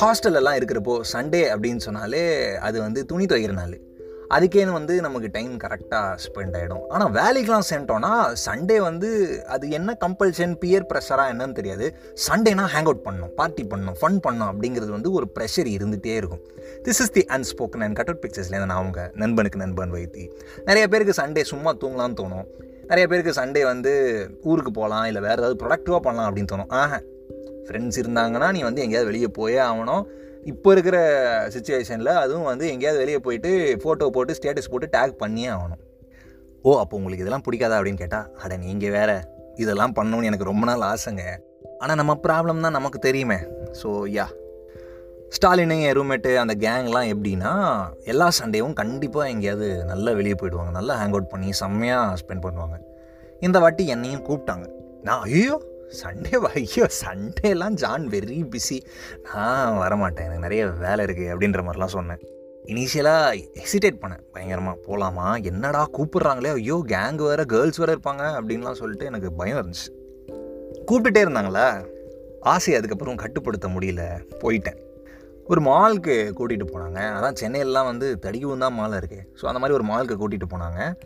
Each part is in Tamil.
ஹாஸ்டல்லலாம் இருக்கிறப்போ சண்டே அப்படின்னு சொன்னாலே அது வந்து துணி துவைக்கிற நாள். அதுக்கேன்னு வந்து நமக்கு டைம் கரெக்டாக ஸ்பெண்ட் ஆகிடும் ஆனால் வேலைக்கெலாம் சென்ட்டோன்னா சண்டே வந்து அது என்ன கம்பல்ஷன் பியர் ப்ரெஷராக என்னன்னு தெரியாது. சண்டேனா ஹேங் அவுட் பண்ணணும் பார்ட்டி பண்ணணும் ஃபன் பண்ணணும் அப்படிங்கிறது வந்து ஒரு ப்ரெஷர் இருந்துகிட்டே இருக்கும். This is the unspoken and cut out பிக்சர்ஸ்லேருந்து நான் அவங்க நண்பனுக்கு நண்பன் வைத்தி. நிறைய பேருக்கு சண்டே சும்மா தூங்கலாம்னு தோணும். நிறைய பேருக்கு சண்டே வந்து ஊருக்கு போகலாம் இல்லை வேறு ஏதாவது ப்ரொடக்டிவாக பண்ணலாம் அப்படின்னு தோணும். ஆஹா ஃப்ரெண்ட்ஸ் இருந்தாங்கன்னா நீ வந்து எங்கேயாவது வெளியே போயே ஆகணும். இப்போ இருக்கிற சுச்சுவேஷனில் அதுவும் வந்து எங்கேயாவது வெளியே போயிட்டு ஃபோட்டோ போட்டு ஸ்டேட்டஸ் போட்டு டேக் பண்ணியே ஆகணும். ஓ அப்போ உங்களுக்கு இதெல்லாம் பிடிக்காதா அப்படின்னு கேட்டால் அட நீங்கள் வேற இதெல்லாம் பண்ணணும்னு எனக்கு ரொம்ப நாள் ஆசைங்க. ஆனால் நம்ம ப்ராப்ளம் தான் நமக்கு தெரியுமே. ஸோ யா ஸ்டாலினு என் ரூம்மேட்டு அந்த கேங்லாம் எப்படின்னா எல்லா சண்டேவும் கண்டிப்பாக எங்கேயாவது நல்லா வெளியே போயிடுவாங்க. நல்லா ஹேங் அவுட் பண்ணி செம்மையாக ஸ்பெண்ட் பண்ணுவாங்க. இந்த வாட்டி என்னையும் கூப்பிட்டாங்க. நான் ஐயோ சண்டே ஐயோ சண்டேலாம் ஜான் வெரி பிஸி நான் வரமாட்டேன் எனக்கு நிறைய வேலை இருக்குது அப்படின்ற மாதிரிலாம் சொன்னேன். இனிஷியலாக ஹெசிடேட் பண்ணேன். பயங்கரமாக போகலாமா என்னடா கூப்பிட்றாங்களே? ஐயோ கேங் வேறு கேர்ள்ஸ் வேறு இருப்பாங்க அப்படின்லாம் சொல்லிட்டு எனக்கு பயம் இருந்துச்சு. கூப்பிட்டுட்டே இருந்தாங்களா? ஆசை அதுக்கப்புறம் கட்டுப்படுத்த முடியல. போயிட்டேன். ஒரு மாலுக்கு கூட்டிகிட்டு போனாங்க. அதான் சென்னையிலலாம் வந்து தடிகவும் தான் மால் இருக்குது ஸோ அந்த மாதிரி ஒரு மாலுக்கு கூட்டிகிட்டு போனாங்க.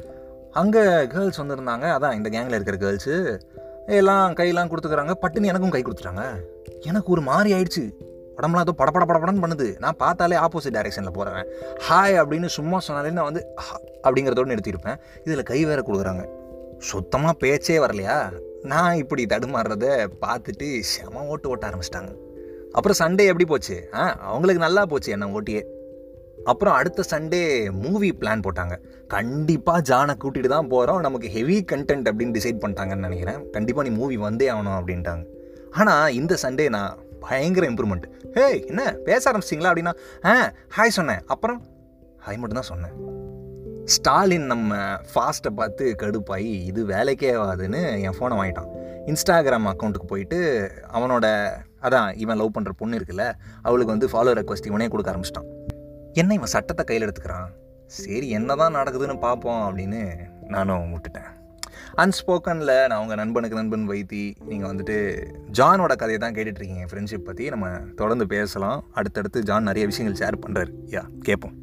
அங்கே கேர்ள்ஸ் வந்திருந்தாங்க. அதான் இந்த கேங்கில் இருக்கிற கேர்ள்ஸு எல்லாம் கையெல்லாம் கொடுத்துக்கிறாங்க. பட்டுன்னு எனக்கும் கை கொடுத்துட்டாங்க. எனக்கு ஒரு மாதிரி ஆயிடுச்சு. உடம்புலாம் ஏதோ படப்பட படப்படன்னு பண்ணுது. நான் பார்த்தாலே ஆப்போசிட் டைரெக்ஷனில் போகிறேன் ஹாய் அப்படின்னு சும்மா சொன்னாலே நான் வந்து "ஹ" அப்படிங்கிறதோடு நிறுத்தியிருப்பேன் இதில் கை வேற கொடுக்குறாங்க. சுத்தமாக பேச்சே வரலையா? நான் இப்படி தடுமாறுறத பார்த்துட்டு செம ஓட்டு ஓட்ட ஆரம்பிச்சிட்டாங்க. அப்புறம் சண்டே எப்படி போச்சு? ஆ அவங்களுக்கு நல்லா போச்சு என்ன ஓட்டியே. அப்புறம் அடுத்த சண்டே மூவி பிளான் போட்டாங்க. கண்டிப்பாக ஜானை கூட்டிகிட்டு தான் போகிறோம் நமக்கு ஹெவி கண்டென்ட் அப்படின்னு டிசைட் பண்ணிட்டாங்கன்னு நினைக்கிறேன். கண்டிப்பாக நீ மூவி வந்தே ஆகணும் அப்படின்ட்டாங்க. ஆனால் இந்த சண்டே நான் பயங்கர இம்ப்ரூவ்மெண்ட் ஹே என்ன? பேச ஆரம்பிச்சிங்களா அப்படின்னா ஆ ஹாய் சொன்னேன். அப்புறம் ஹாய் மட்டும் தான் சொன்னேன். ஸ்டாலின் நம்ம ஃபாஸ்ட்டை பார்த்து கடுப்பாகி இது வேலைக்கே ஆகாதுன்னு என் ஃபோனை வாங்கிட்டான். இன்ஸ்டாகிராம் அக்கௌண்ட்டுக்கு போயிட்டு அவனோட அதான் இவன் லவ் பண்ணுற பொண்ணு இருக்குல்ல அவளுக்கு வந்து ஃபாலோ ரெக்வஸ்ட் இவனே கொடுக்க ஆரம்பிச்சிட்டான். என்ன இவன் சட்டத்தை கையில் எடுத்துக்கிறான்? சரி என்ன தான் நடக்குதுன்னு பார்ப்போம் அப்படின்னு நானும் விட்டுட்டேன். அன்ஸ்போக்கனில் நான் உங்கள் நண்பனுக்கு நண்பன் வைத்தி நீங்கள் வந்துட்டு ஜானோட கதையை தான் கேட்டுட்ருக்கீங்க ஃப்ரெண்ட்ஷிப் பற்றி நம்ம தொடர்ந்து பேசலாம். அடுத்தடுத்து ஜான் நிறைய விஷயங்கள் ஷேர் பண்ணுறாரு யா கேட்போம்